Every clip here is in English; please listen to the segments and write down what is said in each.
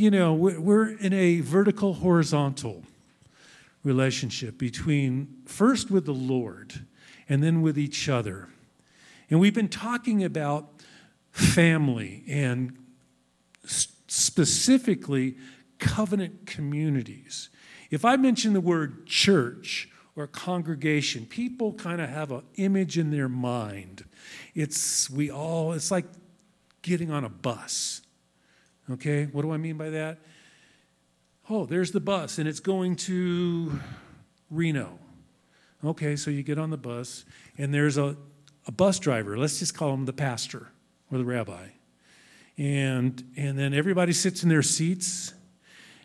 you know, we're in a vertical horizontal relationship between first with the Lord and then with each other. And we've been talking about family and specifically covenant communities. If I mention the word church or congregation, people kind of have an image in their mind. It's we all it's like getting on a bus. Okay? What do I mean by that? Oh, there's the bus and it's going to Reno. Okay, so you get on the bus and there's a, a bus driver. Let's just call him the pastor or the rabbi. And, and then everybody sits in their seats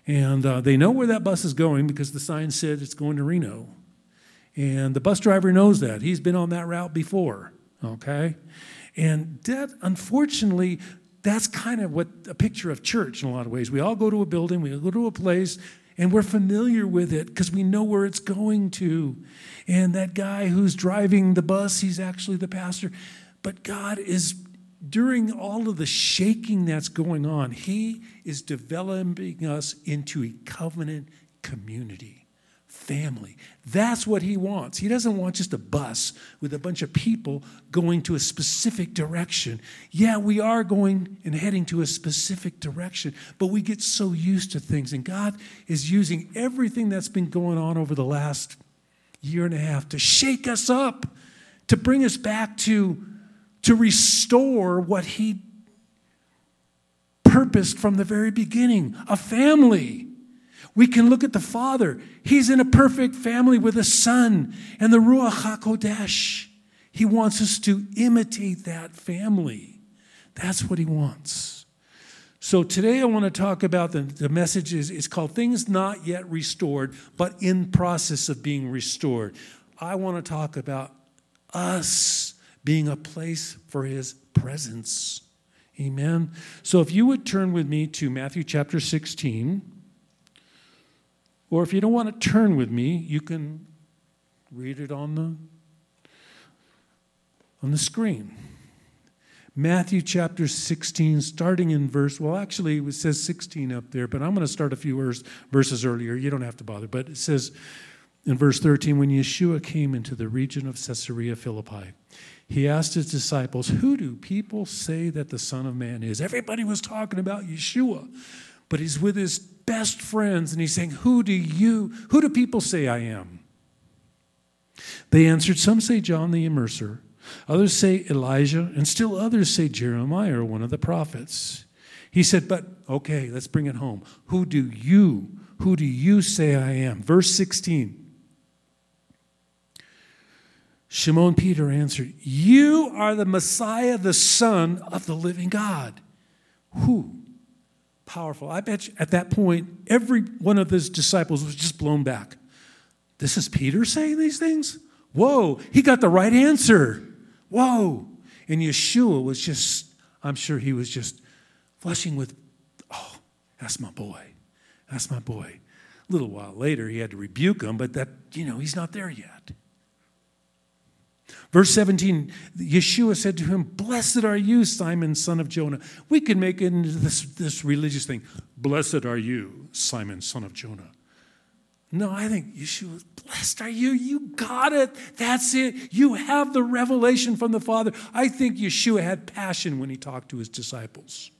and uh, they know where that bus is going because the sign said it's going to Reno. And the bus driver knows that. He's been on that route before, okay? And that, unfortunately, that's kind of what a picture of church in a lot of ways. We all go to a building, we go to a place, and we're familiar with it because we know where it's going to. And that guy who's driving the bus, he's actually the pastor. But God is, during all of the shaking that's going on, He is developing us into a covenant community family. That's what he wants. He doesn't want just a bus with a bunch of people going to a specific direction. Yeah, we are going and heading to a specific direction, but we get so used to things. And God is using everything that's been going on over the last year and a half to shake us up, to bring us back to, to restore what he purposed from the very beginning a family we can look at the Father. He's in a perfect family with a Son and the Ruach HaKodesh. He wants us to imitate that family. That's what he wants. So today I want to talk about the, the message is it's called Things Not Yet Restored, but in process of being restored. I want to talk about us being a place for his presence. Amen. So if you would turn with me to Matthew chapter 16. Or if you don't want to turn with me, you can read it on the on the screen. Matthew chapter 16, starting in verse, well, actually, it says 16 up there, but I'm going to start a few verses earlier. You don't have to bother. But it says in verse 13, when Yeshua came into the region of Caesarea Philippi, he asked his disciples, Who do people say that the Son of Man is? Everybody was talking about Yeshua, but he's with his best friends and he's saying, Who do you, who do people say I am? They answered, Some say John the Immerser, others say Elijah, and still others say Jeremiah or one of the prophets. He said, But okay, let's bring it home. Who do you, who do you say I am? Verse 16. Shimon Peter answered, You are the Messiah, the Son of the living God. Who? Powerful. I bet you at that point, every one of his disciples was just blown back. This is Peter saying these things? Whoa, he got the right answer. Whoa. And Yeshua was just, I'm sure he was just flushing with, oh, that's my boy. That's my boy. A little while later, he had to rebuke him, but that, you know, he's not there yet. Verse 17, Yeshua said to him, Blessed are you, Simon, son of Jonah. We could make it into this, this religious thing. Blessed are you, Simon, son of Jonah. No, I think Yeshua, blessed are you. You got it. That's it. You have the revelation from the Father. I think Yeshua had passion when he talked to his disciples.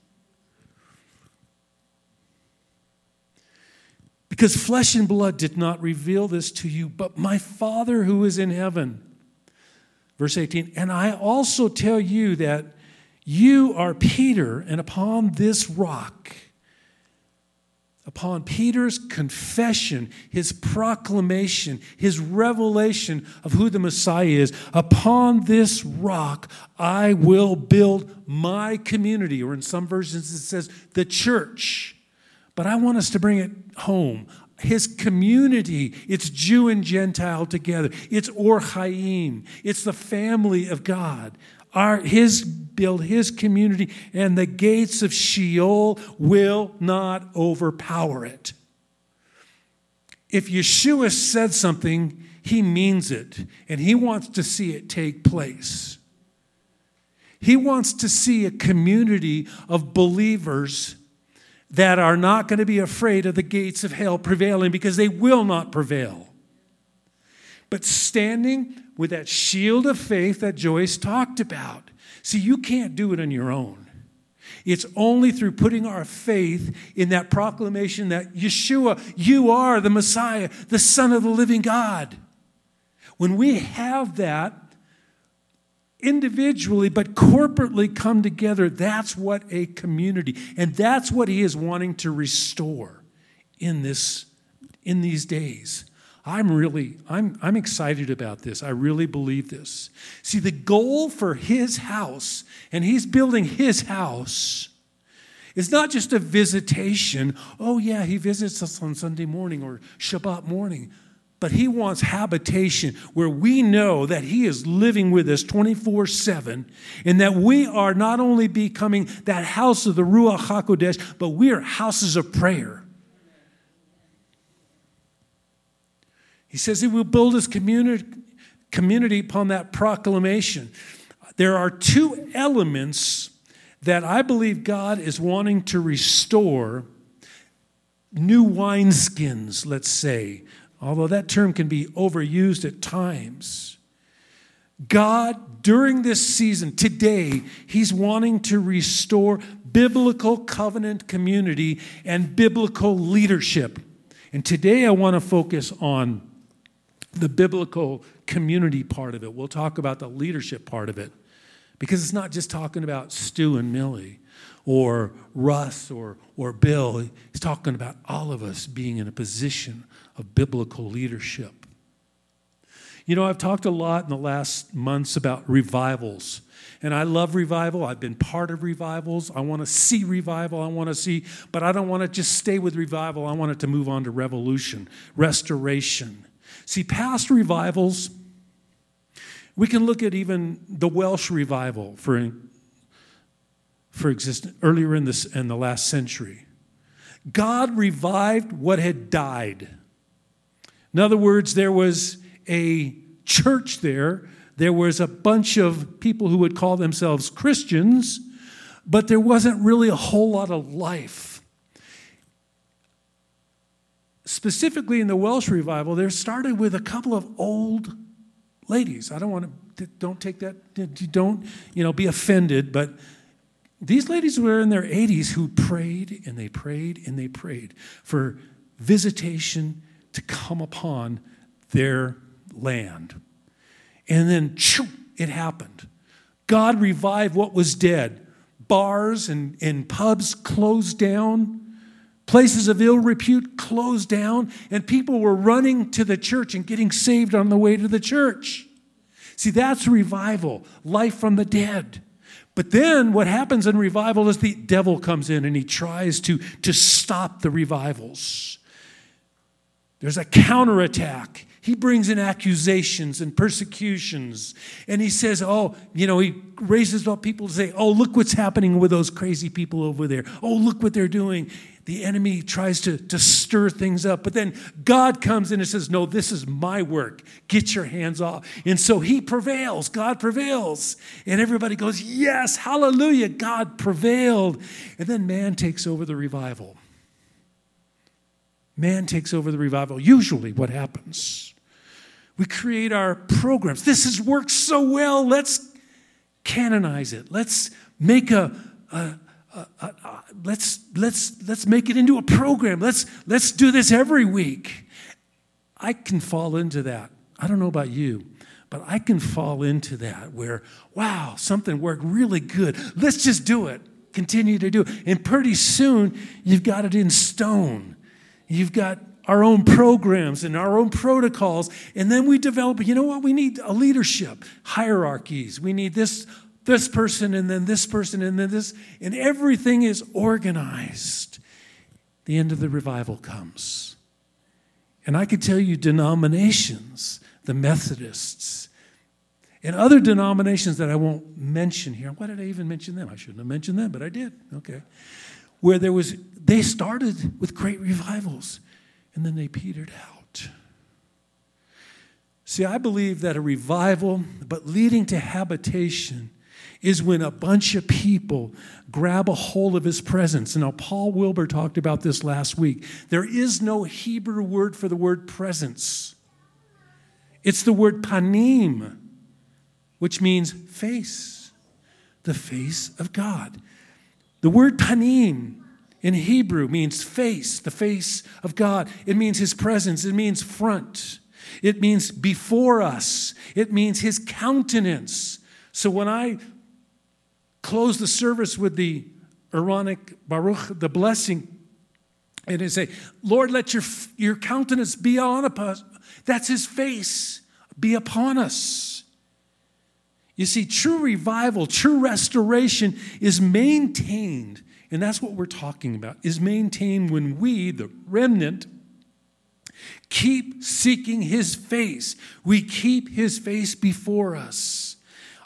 Because flesh and blood did not reveal this to you, but my Father who is in heaven. Verse 18, and I also tell you that you are Peter, and upon this rock, upon Peter's confession, his proclamation, his revelation of who the Messiah is, upon this rock I will build my community, or in some versions it says the church. But I want us to bring it home his community. It's Jew and Gentile together. It's Or Chaim. It's the family of God. Our, his build his community, and the gates of Sheol will not overpower it. If Yeshua said something, he means it, and he wants to see it take place. He wants to see a community of believers that are not going to be afraid of the gates of hell prevailing because they will not prevail. But standing with that shield of faith that Joyce talked about. See, you can't do it on your own. It's only through putting our faith in that proclamation that Yeshua, you are the Messiah, the Son of the living God. When we have that, individually but corporately come together, that's what a community, and that's what he is wanting to restore in this in these days. I'm really I'm I'm excited about this. I really believe this. See, the goal for his house, and he's building his house, is not just a visitation. Oh yeah, he visits us on Sunday morning or Shabbat morning but he wants habitation where we know that he is living with us 24 7 and that we are not only becoming that house of the Ruach HaKodesh, but we are houses of prayer. He says he will build his community, community upon that proclamation. There are two elements that I believe God is wanting to restore new wineskins, let's say, although that term can be overused at times. God, during this season, today, He's wanting to restore biblical covenant community and biblical leadership. And today I want to focus on the biblical community part of it. We'll talk about the leadership part of it because it's not just talking about Stu and Millie or Russ or, or Bill. He's talking about all of us being in a position of biblical leadership. You know, I've talked a lot in the last months about revivals. And I love revival. I've been part of revivals. I want to see revival. I want to see, but I don't want to just stay with revival. I want it to move on to revolution, restoration. See, past revivals, we can look at even the Welsh revival for, for existence earlier in, this, in the last century. God revived what had died. In other words, there was a church there, there was a bunch of people who would call themselves Christians, but there wasn't really a whole lot of life. Specifically in the Welsh revival, there started with a couple of old ladies. I don't want to don't take that don't you know be offended, but these ladies were in their 80s who prayed and they prayed and they prayed for visitation to come upon their land. And then choo, it happened. God revived what was dead. Bars and, and pubs closed down. Places of ill repute closed down, and people were running to the church and getting saved on the way to the church. See, that's revival, life from the dead. But then what happens in revival is the devil comes in and he tries to, to stop the revivals. There's a counterattack. He brings in accusations and persecutions. And he says, Oh, you know, he raises up people to say, Oh, look what's happening with those crazy people over there. Oh, look what they're doing. The enemy tries to, to stir things up. But then God comes in and says, No, this is my work. Get your hands off. And so he prevails. God prevails. And everybody goes, Yes, hallelujah. God prevailed. And then man takes over the revival. Man takes over the revival. Usually, what happens? We create our programs. This has worked so well. Let's canonize it. Let's make a, a, a, a, let's let's let's make it into a program. Let's let's do this every week. I can fall into that. I don't know about you, but I can fall into that where wow, something worked really good. Let's just do it. Continue to do it. And pretty soon you've got it in stone. You've got our own programs and our own protocols. And then we develop, you know what? We need a leadership, hierarchies. We need this, this person and then this person and then this. And everything is organized. The end of the revival comes. And I can tell you denominations, the Methodists, and other denominations that I won't mention here. Why did I even mention them? I shouldn't have mentioned them, but I did. Okay where there was, they started with great revivals and then they petered out. See, I believe that a revival, but leading to habitation, is when a bunch of people grab a hold of his presence. Now, Paul Wilbur talked about this last week. There is no Hebrew word for the word presence, it's the word panim, which means face, the face of God. The word panim in Hebrew means face, the face of God. It means his presence, it means front, it means before us, it means his countenance. So when I close the service with the Aaronic Baruch, the blessing, and I say, Lord, let your, your countenance be on us. That's his face, be upon us. You see, true revival, true restoration is maintained, and that's what we're talking about, is maintained when we, the remnant, keep seeking his face. We keep his face before us.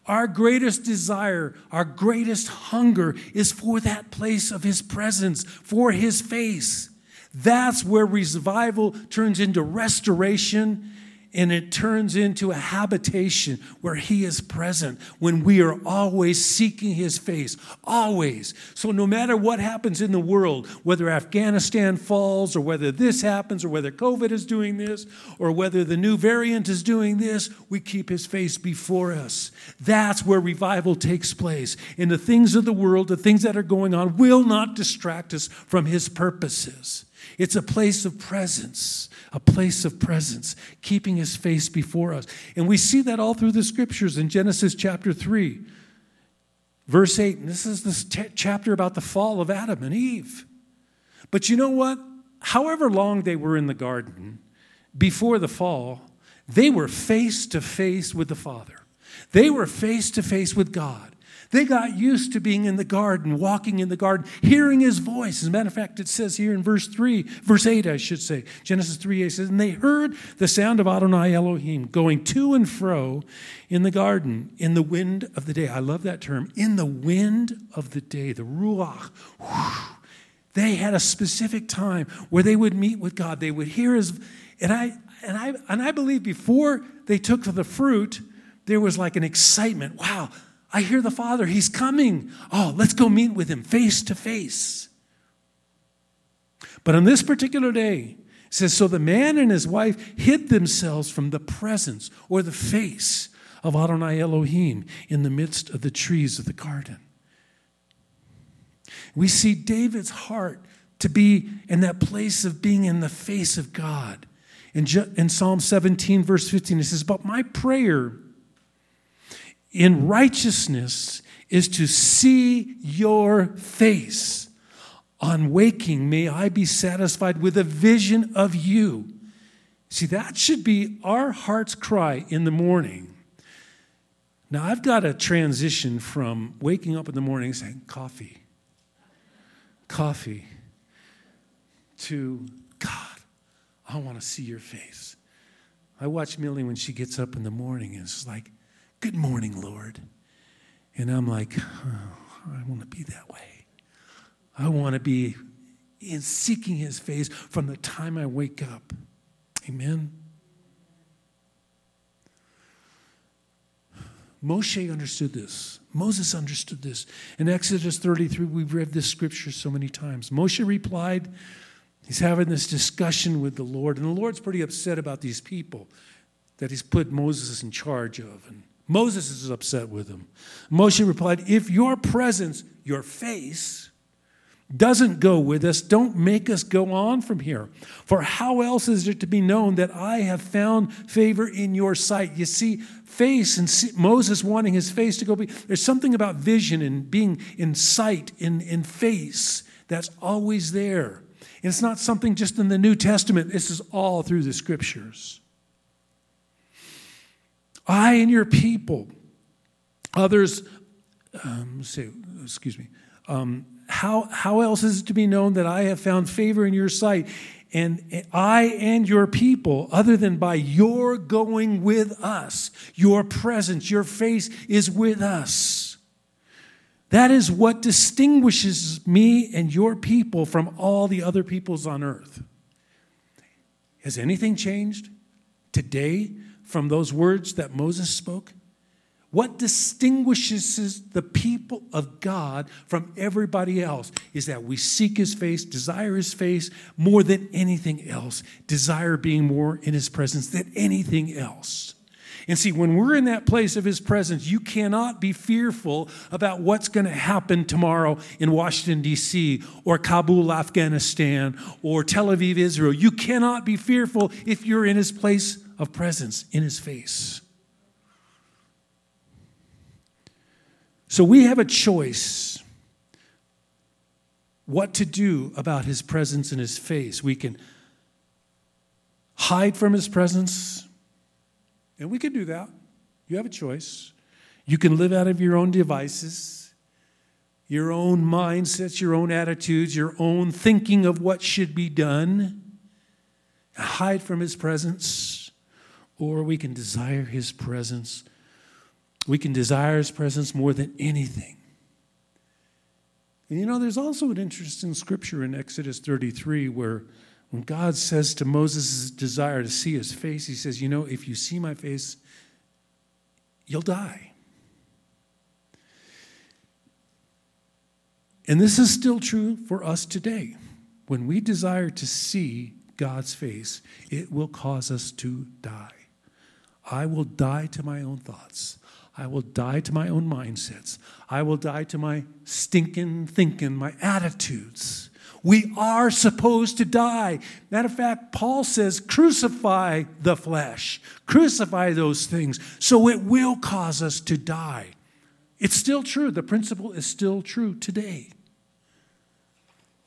Our greatest desire, our greatest hunger is for that place of His presence, for His face. That's where revival turns into restoration and it turns into a habitation where He is present when we are always seeking His face, always. So, no matter what happens in the world, whether Afghanistan falls, or whether this happens, or whether COVID is doing this, or whether the new variant is doing this, we keep His face before us. That's where revival takes place. And the things of the world, the things that are going on, will not distract us from His purposes. It's a place of presence, a place of presence, keeping his face before us. And we see that all through the scriptures in Genesis chapter 3, verse 8. And this is this t- chapter about the fall of Adam and Eve. But you know what? However long they were in the garden before the fall, they were face to face with the Father. They were face to face with God. They got used to being in the garden, walking in the garden, hearing his voice. As a matter of fact, it says here in verse 3, verse 8, I should say, Genesis 3 8 says, And they heard the sound of Adonai Elohim going to and fro in the garden in the wind of the day. I love that term. In the wind of the day, the Ruach. Whew. They had a specific time where they would meet with God. They would hear his, and I, and I, and I believe before they took the fruit, there was like an excitement. Wow, I hear the Father, He's coming. Oh, let's go meet with Him face to face. But on this particular day, it says, So the man and his wife hid themselves from the presence or the face of Adonai Elohim in the midst of the trees of the garden. We see David's heart to be in that place of being in the face of God. In, in Psalm 17, verse 15, it says, But my prayer in righteousness is to see your face. On waking, may I be satisfied with a vision of you. See, that should be our heart's cry in the morning. Now, I've got to transition from waking up in the morning saying, coffee, coffee, to God, I want to see your face. I watch Millie when she gets up in the morning and it's like, Good morning, Lord. And I'm like, oh, I want to be that way. I want to be in seeking his face from the time I wake up. Amen. Moshe understood this. Moses understood this. In Exodus 33, we've read this scripture so many times. Moshe replied, he's having this discussion with the Lord, and the Lord's pretty upset about these people that he's put Moses in charge of. And Moses is upset with him. Moshe replied, If your presence, your face, doesn't go with us, don't make us go on from here. For how else is it to be known that I have found favor in your sight? You see, face and see, Moses wanting his face to go. Be, there's something about vision and being in sight, in, in face, that's always there. And it's not something just in the New Testament, this is all through the scriptures. I and your people. Others, um, say, excuse me, um, how, how else is it to be known that I have found favor in your sight? And I and your people, other than by your going with us, your presence, your face is with us. That is what distinguishes me and your people from all the other peoples on earth. Has anything changed? Today, from those words that Moses spoke? What distinguishes the people of God from everybody else is that we seek His face, desire His face more than anything else, desire being more in His presence than anything else. And see, when we're in that place of His presence, you cannot be fearful about what's going to happen tomorrow in Washington, D.C., or Kabul, Afghanistan, or Tel Aviv, Israel. You cannot be fearful if you're in His place of presence, in His face. So we have a choice what to do about his presence in his face. We can hide from his presence, and we can do that. You have a choice. You can live out of your own devices, your own mindsets, your own attitudes, your own thinking of what should be done, hide from his presence, or we can desire his presence we can desire his presence more than anything. And you know, there's also an interesting scripture in Exodus 33 where when God says to Moses' desire to see his face, he says, You know, if you see my face, you'll die. And this is still true for us today. When we desire to see God's face, it will cause us to die. I will die to my own thoughts. I will die to my own mindsets. I will die to my stinking thinking, my attitudes. We are supposed to die. Matter of fact, Paul says, crucify the flesh, crucify those things, so it will cause us to die. It's still true. The principle is still true today.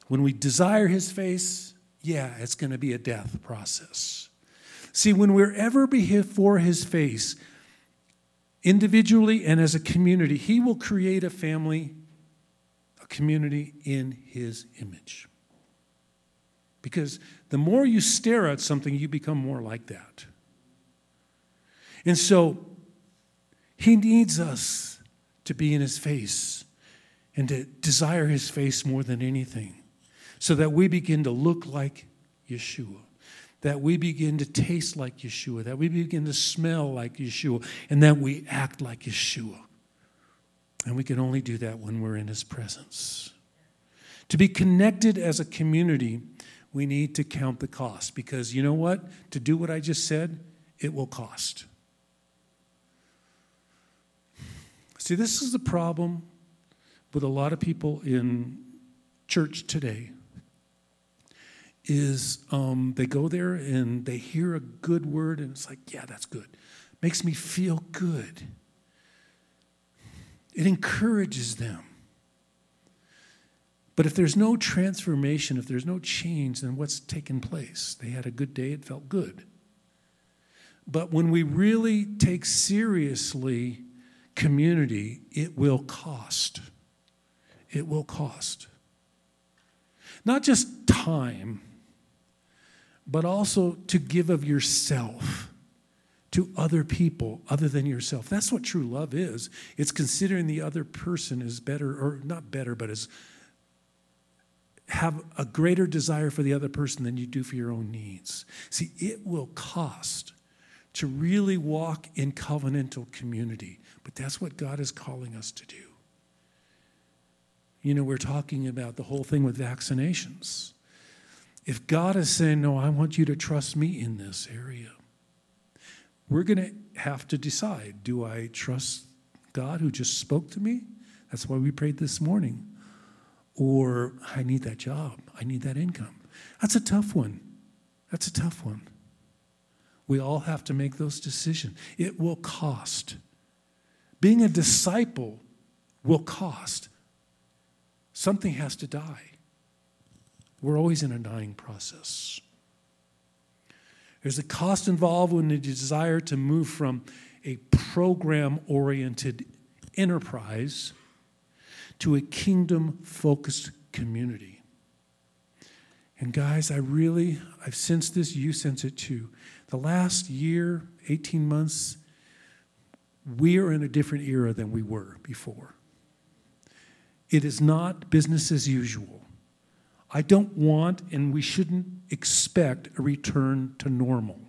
When we desire his face, yeah, it's going to be a death process. See, when we're ever before his face, individually and as a community, He will create a family, a community in His image. Because the more you stare at something, you become more like that. And so, He needs us to be in His face and to desire His face more than anything so that we begin to look like Yeshua that we begin to taste like Yeshua, that we begin to smell like Yeshua, and that we act like Yeshua. And we can only do that when we're in His presence. To be connected as a community, we need to count the cost because you know what? To do what I just said, it will cost. See, this is the problem with a lot of people in church today is um, they go there and they hear a good word and it's like, yeah, that's good. Makes me feel good. It encourages them. But if there's no transformation, if there's no change, then what's taken place? They had a good day, it felt good. But when we really take seriously community, it will cost. It will cost. Not just time but also to give of yourself to other people other than yourself. That's what true love is. It's considering the other person as better, or not better, but as have a greater desire for the other person than you do for your own needs. See, it will cost to really walk in covenantal community, but that's what God is calling us to do. You know, we're talking about the whole thing with vaccinations. If God is saying, No, I want you to trust me in this area, we're going to have to decide do I trust God who just spoke to me? That's why we prayed this morning. Or I need that job, I need that income. That's a tough one. That's a tough one. We all have to make those decisions. It will cost. Being a disciple will cost. Something has to die. We're always in a dying process. There's a cost involved when the desire to move from a program oriented enterprise to a kingdom focused community. And guys, I really, I've sensed this, you sense it too. The last year, 18 months, we are in a different era than we were before. It is not business as usual. I don't want and we shouldn't expect a return to normal.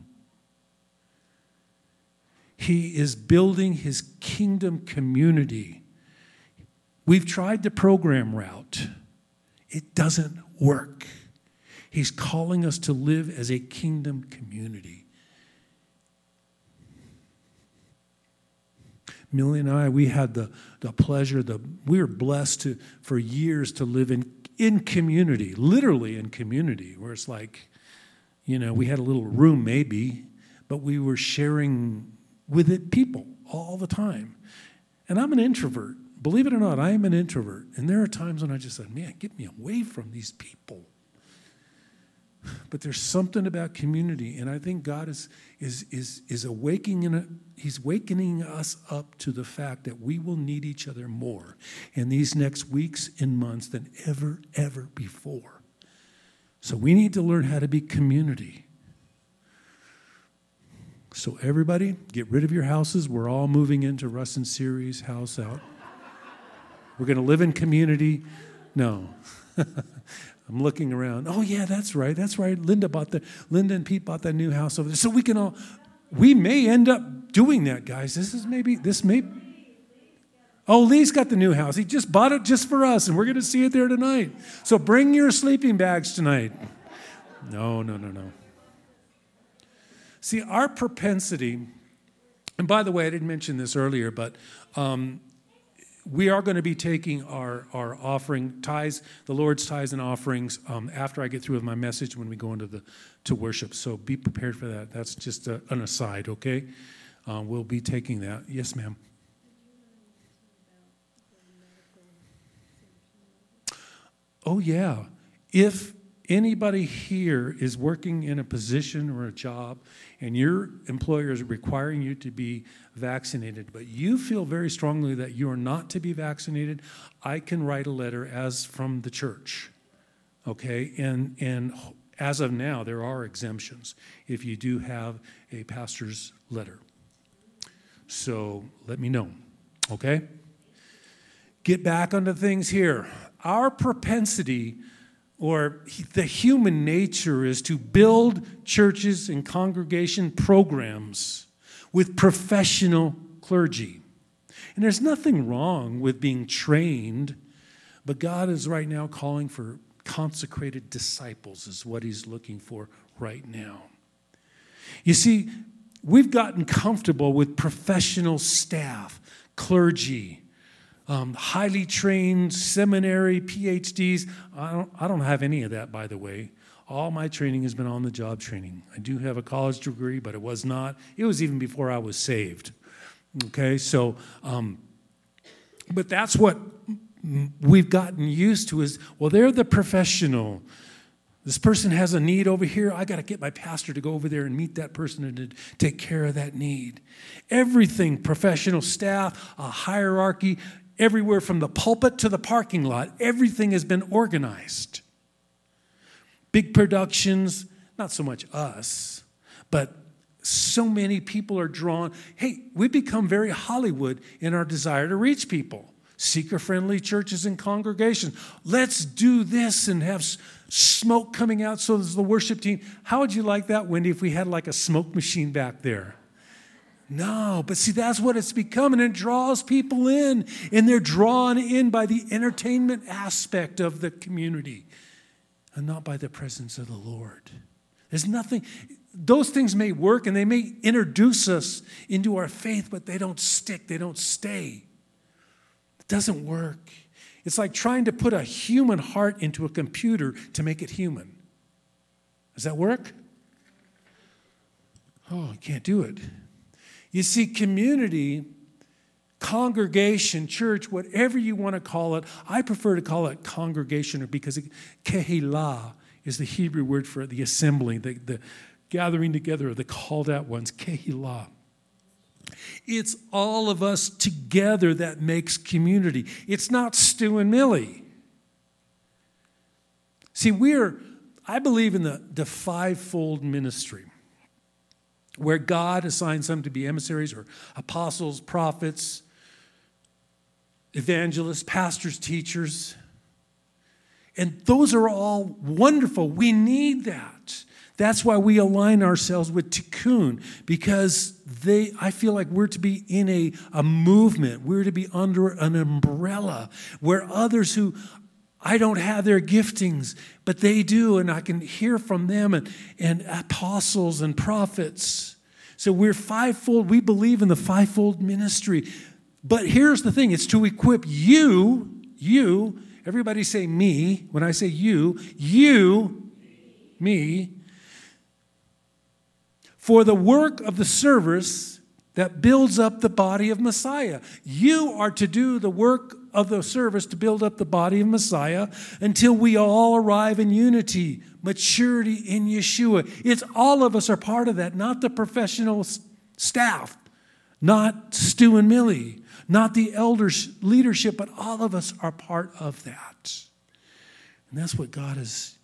He is building his kingdom community. We've tried the program route, it doesn't work. He's calling us to live as a kingdom community. Millie and I, we had the, the pleasure, the, we were blessed to, for years to live in, in community, literally in community, where it's like, you know, we had a little room maybe, but we were sharing with it people all the time. And I'm an introvert. Believe it or not, I am an introvert. And there are times when I just said, man, get me away from these people. But there's something about community, and I think God is, is, is, is awakening, He's wakening us up to the fact that we will need each other more in these next weeks and months than ever, ever before. So we need to learn how to be community. So, everybody, get rid of your houses. We're all moving into Russ and Siri's house out. We're going to live in community. No. I'm looking around. Oh, yeah, that's right. That's right. Linda bought the, Linda and Pete bought that new house over there. So we can all, we may end up doing that, guys. This is maybe, this may, oh, Lee's got the new house. He just bought it just for us, and we're going to see it there tonight. So bring your sleeping bags tonight. No, no, no, no. See, our propensity, and by the way, I didn't mention this earlier, but um, we are going to be taking our, our offering tithes, the Lord's tithes and offerings, um, after I get through with my message when we go into the to worship. So be prepared for that. That's just a, an aside, okay? Uh, we'll be taking that. Yes, ma'am. Oh yeah. If anybody here is working in a position or a job and your employer is requiring you to be vaccinated, but you feel very strongly that you are not to be vaccinated, I can write a letter as from the church. Okay? And and as of now, there are exemptions if you do have a pastor's letter. So let me know. Okay? Get back onto things here. Our propensity or the human nature is to build churches and congregation programs with professional clergy. And there's nothing wrong with being trained, but God is right now calling for consecrated disciples, is what He's looking for right now. You see, we've gotten comfortable with professional staff, clergy, um, highly trained seminary PhDs. I don't, I don't have any of that, by the way. All my training has been on the job training. I do have a college degree, but it was not, it was even before I was saved. Okay, so, um, but that's what we've gotten used to is, well, they're the professional. This person has a need over here. I got to get my pastor to go over there and meet that person and to take care of that need. Everything professional staff, a hierarchy, everywhere from the pulpit to the parking lot, everything has been organized. Big productions, not so much us, but so many people are drawn. Hey, we become very Hollywood in our desire to reach people. Seeker friendly churches and congregations. Let's do this and have smoke coming out so there's the worship team. How would you like that, Wendy, if we had like a smoke machine back there? No, but see, that's what it's become, and it draws people in, and they're drawn in by the entertainment aspect of the community and not by the presence of the Lord. There's nothing, those things may work and they may introduce us into our faith, but they don't stick, they don't stay. It doesn't work. It's like trying to put a human heart into a computer to make it human. Does that work? Oh, I can't do it. You see, community, congregation, church, whatever you want to call it, I prefer to call it congregation because kehilah is the Hebrew word for the assembly, the, the gathering together of the called out ones, kehilah. It's all of us together that makes community. It's not Stu and Millie. See, we're, I believe in the, the fivefold ministry where God assigns some to be emissaries or apostles, prophets, evangelists, pastors, teachers. And those are all wonderful. We need that. That's why we align ourselves with Tikkun, because they, I feel like we're to be in a, a movement, we're to be under an umbrella where others who I don't have their giftings, but they do, and I can hear from them and, and apostles and prophets. So we're fivefold, we believe in the fivefold ministry. But here's the thing it's to equip you, you, everybody say me. When I say you, you, me, for the work of the service that builds up the body of Messiah. You are to do the work of the service to build up the body of Messiah until we all arrive in unity, maturity in Yeshua. It's all of us are part of that, not the professional staff, not Stu and Millie, not the elders leadership, but all of us are part of that. And that's what God is.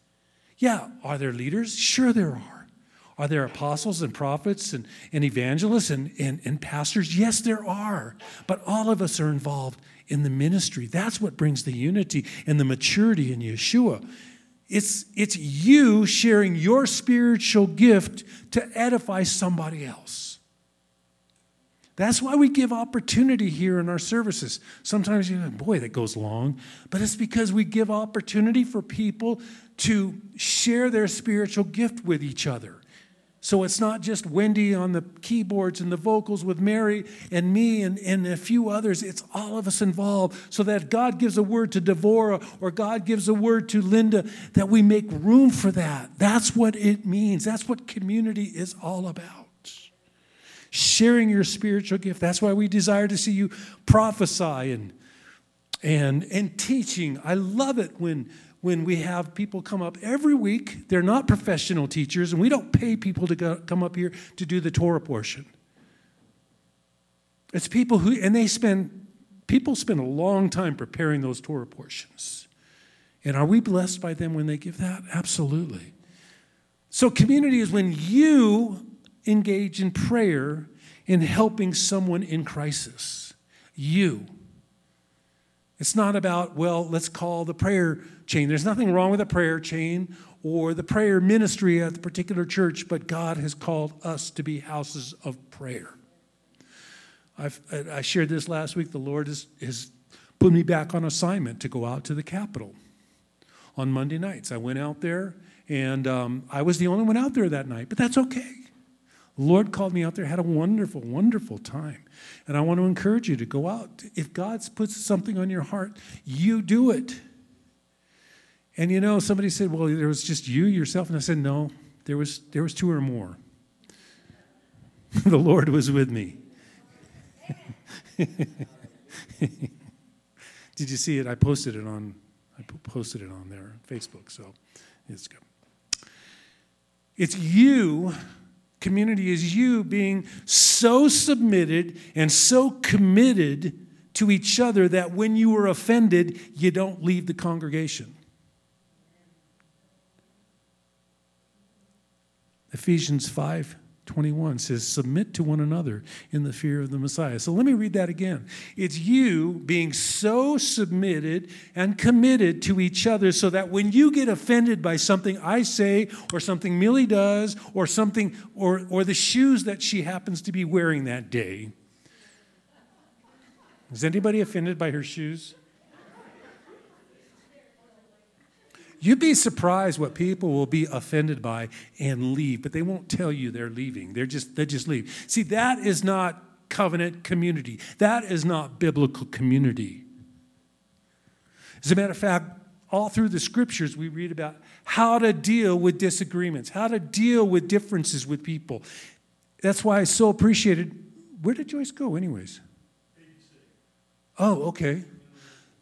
Yeah, are there leaders? Sure, there are. Are there apostles and prophets and, and evangelists and, and, and pastors? Yes, there are. But all of us are involved in the ministry. That's what brings the unity and the maturity in Yeshua. It's, it's you sharing your spiritual gift to edify somebody else. That's why we give opportunity here in our services. Sometimes you go, boy, that goes long. But it's because we give opportunity for people to share their spiritual gift with each other. So it's not just Wendy on the keyboards and the vocals with Mary and me and, and a few others. It's all of us involved so that God gives a word to Devorah or God gives a word to Linda, that we make room for that. That's what it means. That's what community is all about. Sharing your spiritual gift. That's why we desire to see you prophesy and, and, and teaching. I love it when when we have people come up every week. They're not professional teachers, and we don't pay people to go, come up here to do the Torah portion. It's people who, and they spend, people spend a long time preparing those Torah portions. And are we blessed by them when they give that? Absolutely. So, community is when you engage in prayer in helping someone in crisis. You. It's not about, well, let's call the prayer chain. There's nothing wrong with a prayer chain or the prayer ministry at the particular church, but God has called us to be houses of prayer. I've, I shared this last week. The Lord has, has put me back on assignment to go out to the Capitol on Monday nights. I went out there, and um, I was the only one out there that night, but that's okay. Lord called me out there, had a wonderful, wonderful time. And I want to encourage you to go out. If God puts something on your heart, you do it. And you know, somebody said, Well, there was just you, yourself. And I said, No, there was, there was two or more. the Lord was with me. Did you see it? I posted it on I posted it on there Facebook, so it's good. It's you, community is you being so submitted and so committed to each other that when you are offended, you don't leave the congregation. Ephesians 5 21 says, Submit to one another in the fear of the Messiah. So let me read that again. It's you being so submitted and committed to each other so that when you get offended by something I say or something Millie does or something or, or the shoes that she happens to be wearing that day. Is anybody offended by her shoes? You'd be surprised what people will be offended by and leave, but they won't tell you they're leaving. They're just they just leave. See, that is not covenant community. That is not biblical community. As a matter of fact, all through the scriptures we read about how to deal with disagreements, how to deal with differences with people. That's why I so appreciated. Where did Joyce go, anyways? Oh, okay.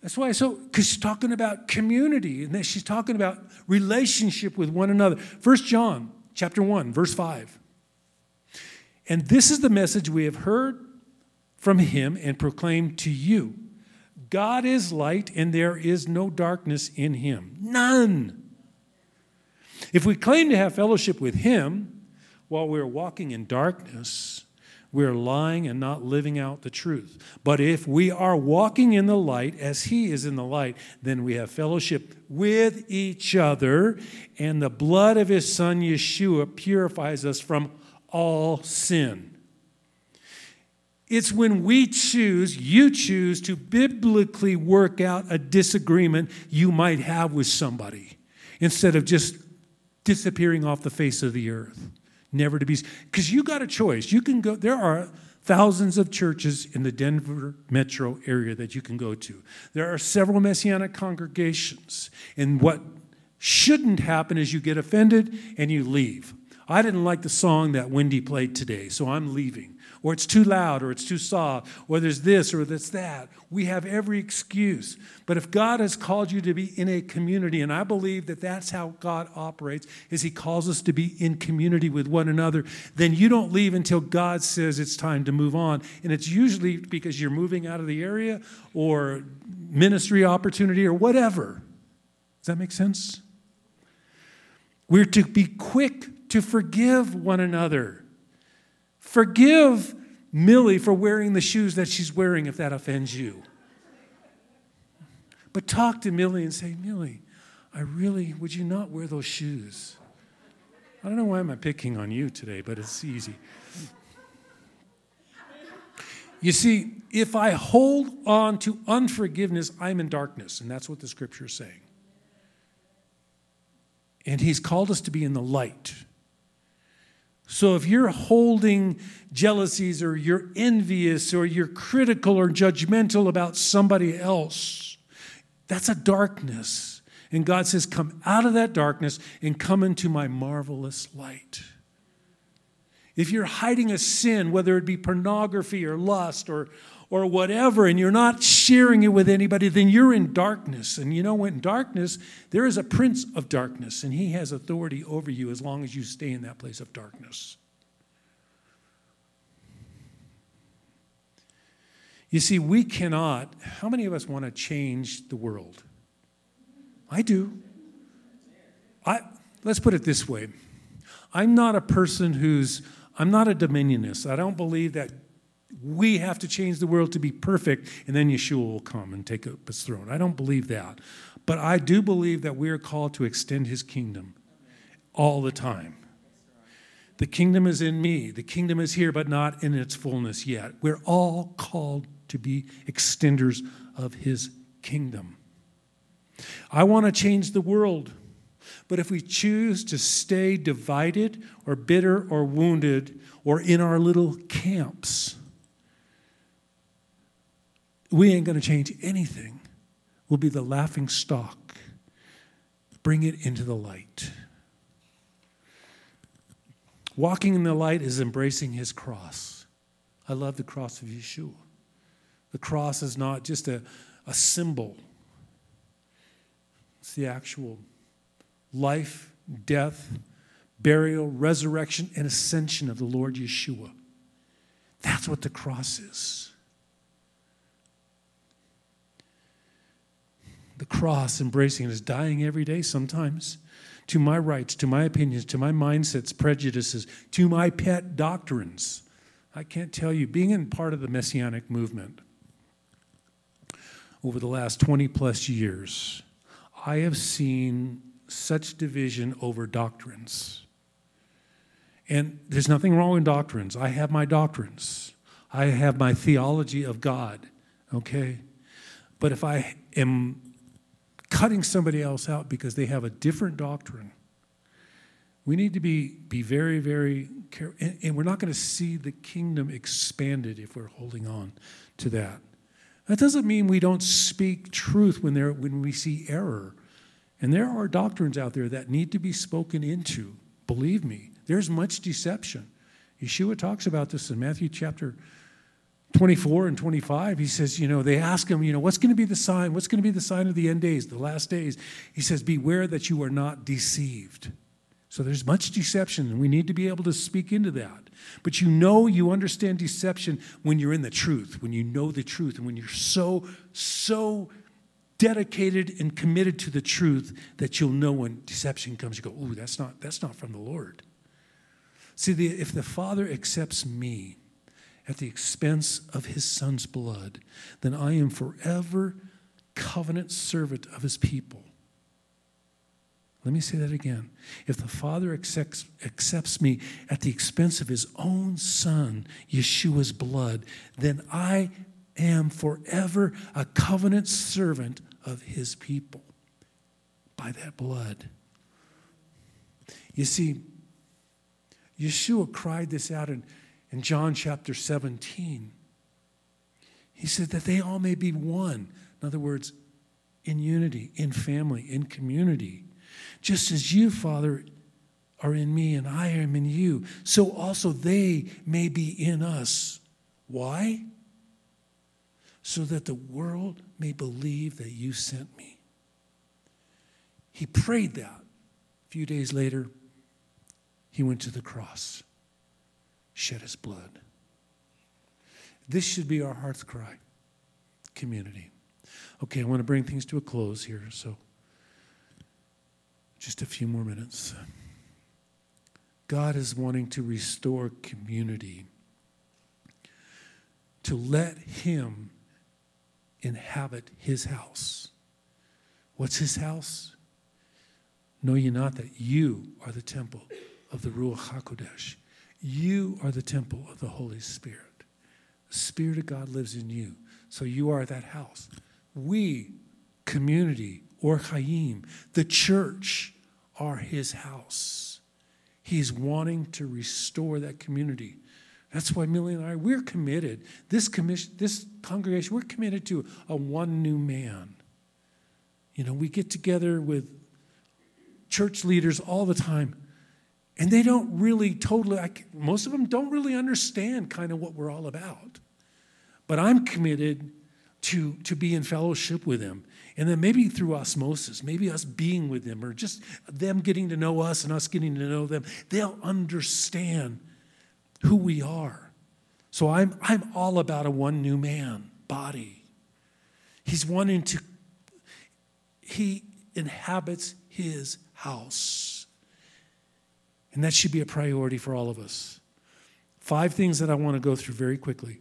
That's why so because she's talking about community and then she's talking about relationship with one another. First John chapter 1, verse 5. And this is the message we have heard from him and proclaimed to you. God is light and there is no darkness in him. None. If we claim to have fellowship with him while we're walking in darkness, we're lying and not living out the truth. But if we are walking in the light as He is in the light, then we have fellowship with each other, and the blood of His Son Yeshua purifies us from all sin. It's when we choose, you choose to biblically work out a disagreement you might have with somebody instead of just disappearing off the face of the earth never to be because you got a choice. You can go there are thousands of churches in the denver metro area that you can go to. There are several messianic congregations. And what shouldn't happen is you get offended and you leave. I didn't like the song that wendy played today so i'm leaving or it's too loud, or it's too soft, or there's this or there's that. We have every excuse. But if God has called you to be in a community, and I believe that that's how God operates, is He calls us to be in community with one another, then you don't leave until God says it's time to move on. And it's usually because you're moving out of the area or ministry opportunity or whatever. Does that make sense? We're to be quick to forgive one another. Forgive Millie for wearing the shoes that she's wearing if that offends you. But talk to Millie and say, Millie, I really, would you not wear those shoes? I don't know why I'm picking on you today, but it's easy. You see, if I hold on to unforgiveness, I'm in darkness, and that's what the scripture is saying. And he's called us to be in the light. So if you're holding jealousies or you're envious or you're critical or judgmental about somebody else, that's a darkness. And God says, Come out of that darkness and come into my marvelous light. If you're hiding a sin, whether it be pornography or lust or, or whatever, and you're not sharing it with anybody, then you're in darkness. And you know, in darkness, there is a prince of darkness, and he has authority over you as long as you stay in that place of darkness. You see, we cannot, how many of us want to change the world? I do. I, let's put it this way I'm not a person who's, I'm not a dominionist. I don't believe that we have to change the world to be perfect, and then Yeshua will come and take up his throne. I don't believe that. But I do believe that we are called to extend his kingdom all the time. The kingdom is in me. The kingdom is here, but not in its fullness yet. We're all called to be extenders of his kingdom. I want to change the world. But if we choose to stay divided or bitter or wounded or in our little camps, we ain't going to change anything. We'll be the laughing stock. Bring it into the light. Walking in the light is embracing his cross. I love the cross of Yeshua. The cross is not just a, a symbol, it's the actual life, death, burial, resurrection, and ascension of the Lord Yeshua. That's what the cross is. The cross, embracing it, is dying every day sometimes to my rights, to my opinions, to my mindsets, prejudices, to my pet doctrines. I can't tell you, being in part of the Messianic movement over the last 20 plus years, I have seen such division over doctrines. And there's nothing wrong with doctrines. I have my doctrines, I have my theology of God, okay? But if I am cutting somebody else out because they have a different doctrine. We need to be, be very, very careful. And, and we're not going to see the kingdom expanded if we're holding on to that. That doesn't mean we don't speak truth when, there, when we see error. And there are doctrines out there that need to be spoken into. Believe me, there's much deception. Yeshua talks about this in Matthew chapter 24 and 25, he says, you know, they ask him, you know, what's going to be the sign? What's going to be the sign of the end days, the last days? He says, beware that you are not deceived. So there's much deception, and we need to be able to speak into that. But you know, you understand deception when you're in the truth, when you know the truth, and when you're so, so dedicated and committed to the truth that you'll know when deception comes, you go, ooh, that's not, that's not from the Lord. See, the, if the Father accepts me, at the expense of his son's blood, then I am forever covenant servant of his people. Let me say that again. If the Father accepts, accepts me at the expense of his own Son, Yeshua's blood, then I am forever a covenant servant of his people by that blood. You see, Yeshua cried this out in, in John chapter 17. He said that they all may be one. In other words, in unity, in family, in community. Just as you, Father, are in me and I am in you, so also they may be in us. Why? So that the world may believe that you sent me. He prayed that. A few days later, he went to the cross, shed his blood. This should be our heart's cry community. Okay, I want to bring things to a close here, so just a few more minutes. God is wanting to restore community, to let Him inhabit His house. What's His house? Know ye not that you are the temple of the Ruach HaKodesh. You are the temple of the Holy Spirit. The Spirit of God lives in you. So you are that house. We, community, or Chaim, the church, are his house. He's wanting to restore that community. That's why Millie and I, we're committed. This commission, this congregation, we're committed to a one new man. You know, we get together with church leaders all the time and they don't really totally, I, most of them don't really understand kind of what we're all about. But I'm committed to, to be in fellowship with them. And then maybe through osmosis, maybe us being with them or just them getting to know us and us getting to know them, they'll understand who we are. So I'm, I'm all about a one new man body. He's wanting to, he inhabits his house. And that should be a priority for all of us. Five things that I want to go through very quickly.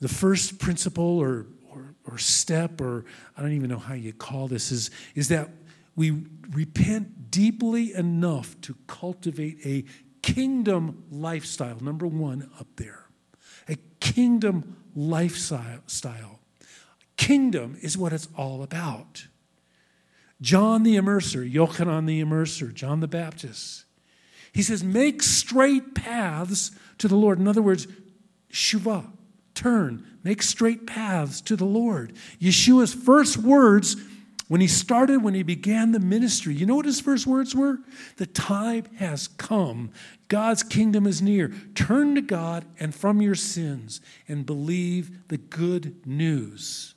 The first principle or, or, or step, or I don't even know how you call this, is, is that we repent deeply enough to cultivate a kingdom lifestyle. Number one up there. A kingdom lifestyle. Kingdom is what it's all about. John the Immerser, Yochanan the Immerser, John the Baptist. He says, Make straight paths to the Lord. In other words, Shuvah, turn, make straight paths to the Lord. Yeshua's first words when he started, when he began the ministry, you know what his first words were? The time has come. God's kingdom is near. Turn to God and from your sins and believe the good news.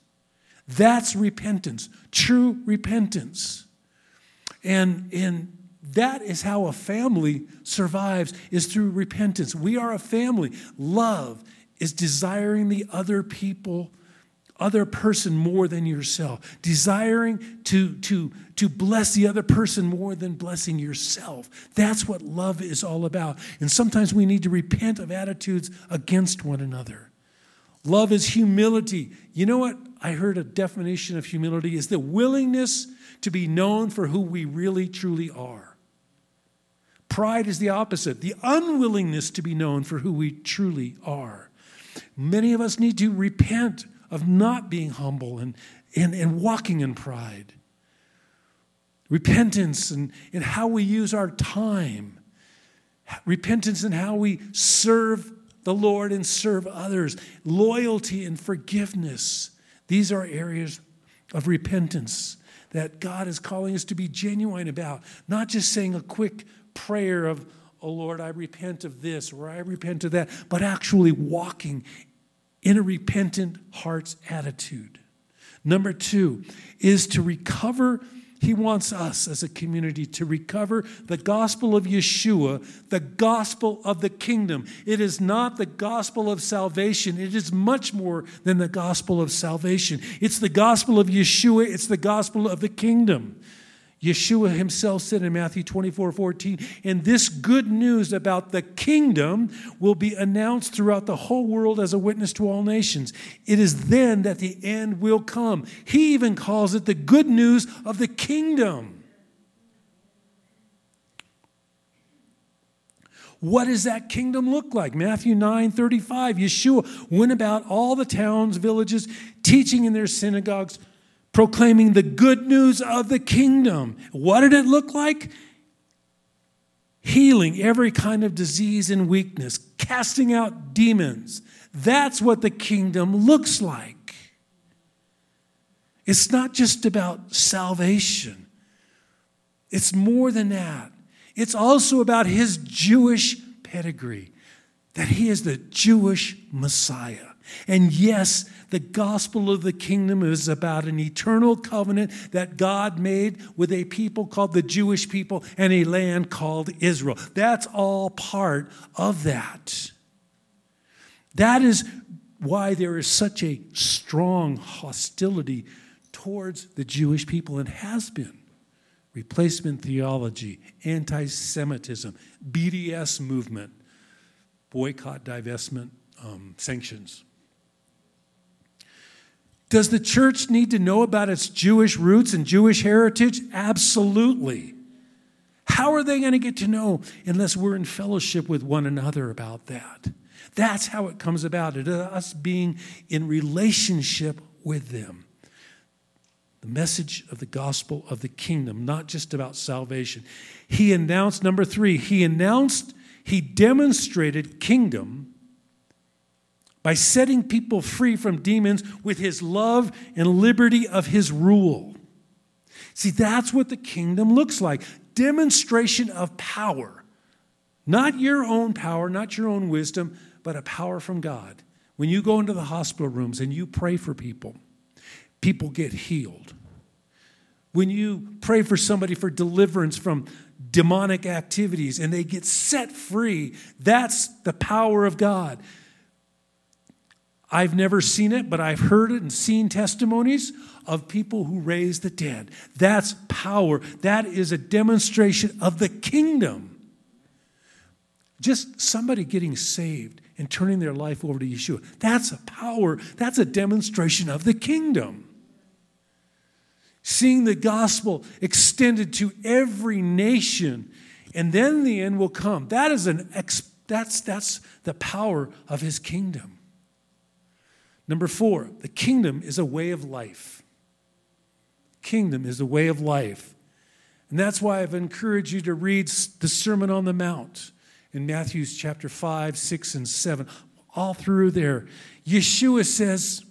That's repentance, true repentance. And, and that is how a family survives is through repentance. We are a family. Love is desiring the other people, other person more than yourself. Desiring to, to, to bless the other person more than blessing yourself. That's what love is all about. And sometimes we need to repent of attitudes against one another. Love is humility. You know what? I heard a definition of humility is the willingness to be known for who we really truly are. Pride is the opposite, the unwillingness to be known for who we truly are. Many of us need to repent of not being humble and, and, and walking in pride. Repentance and, and how we use our time. Repentance in how we serve the Lord and serve others, loyalty and forgiveness. These are areas of repentance that God is calling us to be genuine about, not just saying a quick prayer of, oh Lord, I repent of this or I repent of that, but actually walking in a repentant heart's attitude. Number two is to recover he wants us as a community to recover the gospel of Yeshua, the gospel of the kingdom. It is not the gospel of salvation, it is much more than the gospel of salvation. It's the gospel of Yeshua, it's the gospel of the kingdom. Yeshua himself said in Matthew 24 14, and this good news about the kingdom will be announced throughout the whole world as a witness to all nations. It is then that the end will come. He even calls it the good news of the kingdom. What does that kingdom look like? Matthew 9 35. Yeshua went about all the towns, villages, teaching in their synagogues, proclaiming the good news of the kingdom. What did it look like? Healing every kind of disease and weakness, casting out demons. That's what the kingdom looks like. It's not just about salvation, it's more than that. It's also about his Jewish pedigree, that he is the Jewish Messiah. And yes, the gospel of the kingdom is about an eternal covenant that God made with a people called the Jewish people and a land called Israel. That's all part of that. That is why there is such a strong hostility towards the Jewish people and has been replacement theology, anti Semitism, BDS movement, boycott, divestment, um, sanctions. Does the church need to know about its Jewish roots and Jewish heritage? Absolutely. How are they going to get to know unless we're in fellowship with one another about that? That's how it comes about, it uh, us being in relationship with them the message of the gospel of the kingdom, not just about salvation. He announced, number three, he announced, he demonstrated kingdom by setting people free from demons with his love and liberty of his rule. See, that's what the kingdom looks like demonstration of power. Not your own power, not your own wisdom, but a power from God. When you go into the hospital rooms and you pray for people, people get healed. When you pray for somebody for deliverance from demonic activities and they get set free, that's the power of God. I've never seen it, but I've heard it and seen testimonies of people who raise the dead. That's power. That is a demonstration of the kingdom. Just somebody getting saved and turning their life over to Yeshua. That's a power. That's a demonstration of the kingdom seeing the gospel extended to every nation, and then the end will come. That is an ex- that's, that's the power of his kingdom. Number four, the kingdom is a way of life. Kingdom is a way of life. And that's why I've encouraged you to read the Sermon on the Mount in Matthew's chapter 5, 6, and 7. All through there, Yeshua says,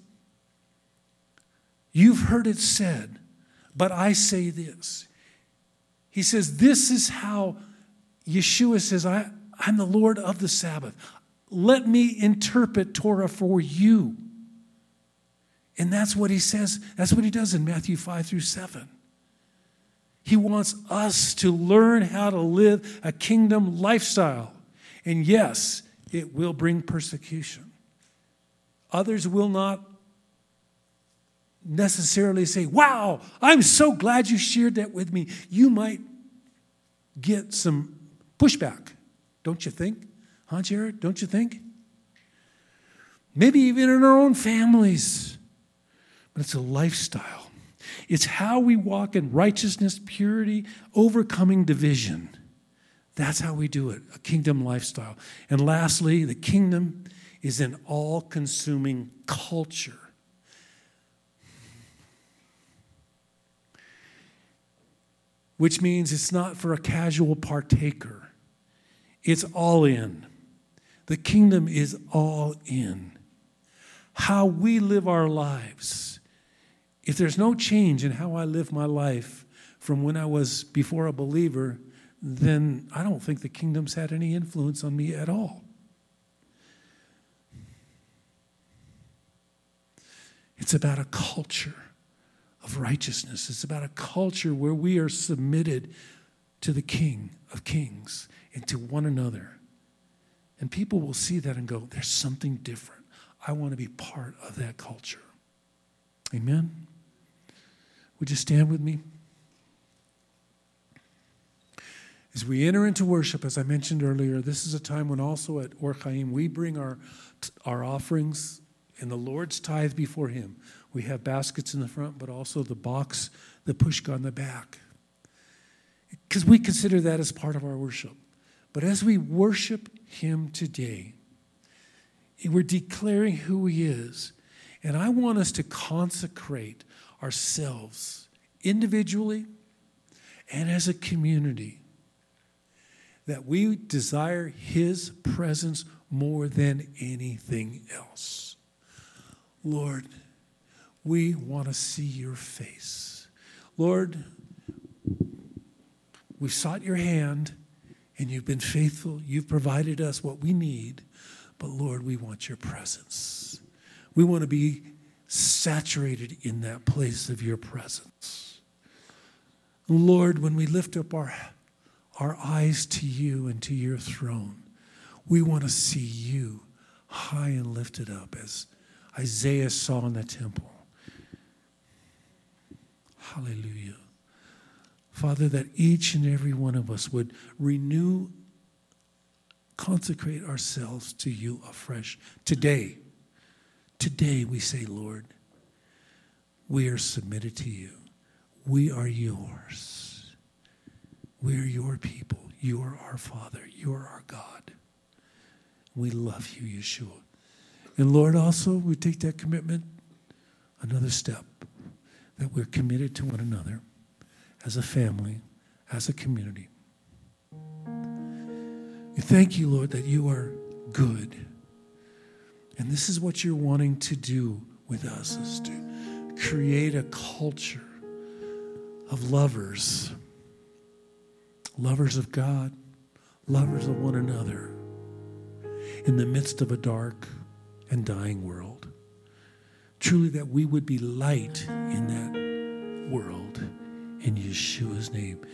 You've heard it said, but I say this. He says, This is how Yeshua says, I, I'm the Lord of the Sabbath. Let me interpret Torah for you. And that's what he says. That's what he does in Matthew 5 through 7. He wants us to learn how to live a kingdom lifestyle. And yes, it will bring persecution. Others will not necessarily say, Wow, I'm so glad you shared that with me. You might get some pushback, don't you think? Huh, Jared? Don't you think? Maybe even in our own families. But it's a lifestyle. It's how we walk in righteousness, purity, overcoming division. That's how we do it, a kingdom lifestyle. And lastly, the kingdom is an all consuming culture. which means it's not for a casual partaker, it's all in. The kingdom is all in. How we live our lives. If there's no change in how I live my life from when I was before a believer, then I don't think the kingdom's had any influence on me at all. It's about a culture of righteousness. It's about a culture where we are submitted to the King of Kings and to one another. And people will see that and go, there's something different. I want to be part of that culture. Amen? Would you stand with me? As we enter into worship, as I mentioned earlier, this is a time when also at Or Chaim we bring our, our offerings and the Lord's tithe before Him. We have baskets in the front, but also the box, the pushka on the back. Because we consider that as part of our worship. But as we worship Him today, we're declaring who He is. And I want us to consecrate ourselves individually and as a community that we desire His presence more than anything else. Lord, we want to see your face. Lord, we've sought your hand and you've been faithful. You've provided us what we need. But Lord, we want your presence. We want to be saturated in that place of your presence. Lord, when we lift up our our eyes to you and to your throne. We want to see you high and lifted up as Isaiah saw in the temple. Hallelujah. Father, that each and every one of us would renew, consecrate ourselves to you afresh. Today, today we say, Lord, we are submitted to you. We are yours. We're your people. You are our Father. You are our God. We love you, Yeshua. And Lord, also, we take that commitment another step that we're committed to one another as a family, as a community. We thank you, Lord, that you are good. And this is what you're wanting to do with us is to create a culture of lovers lovers of God, lovers of one another in the midst of a dark and dying world. Truly, that we would be light in that world in Yeshua's name.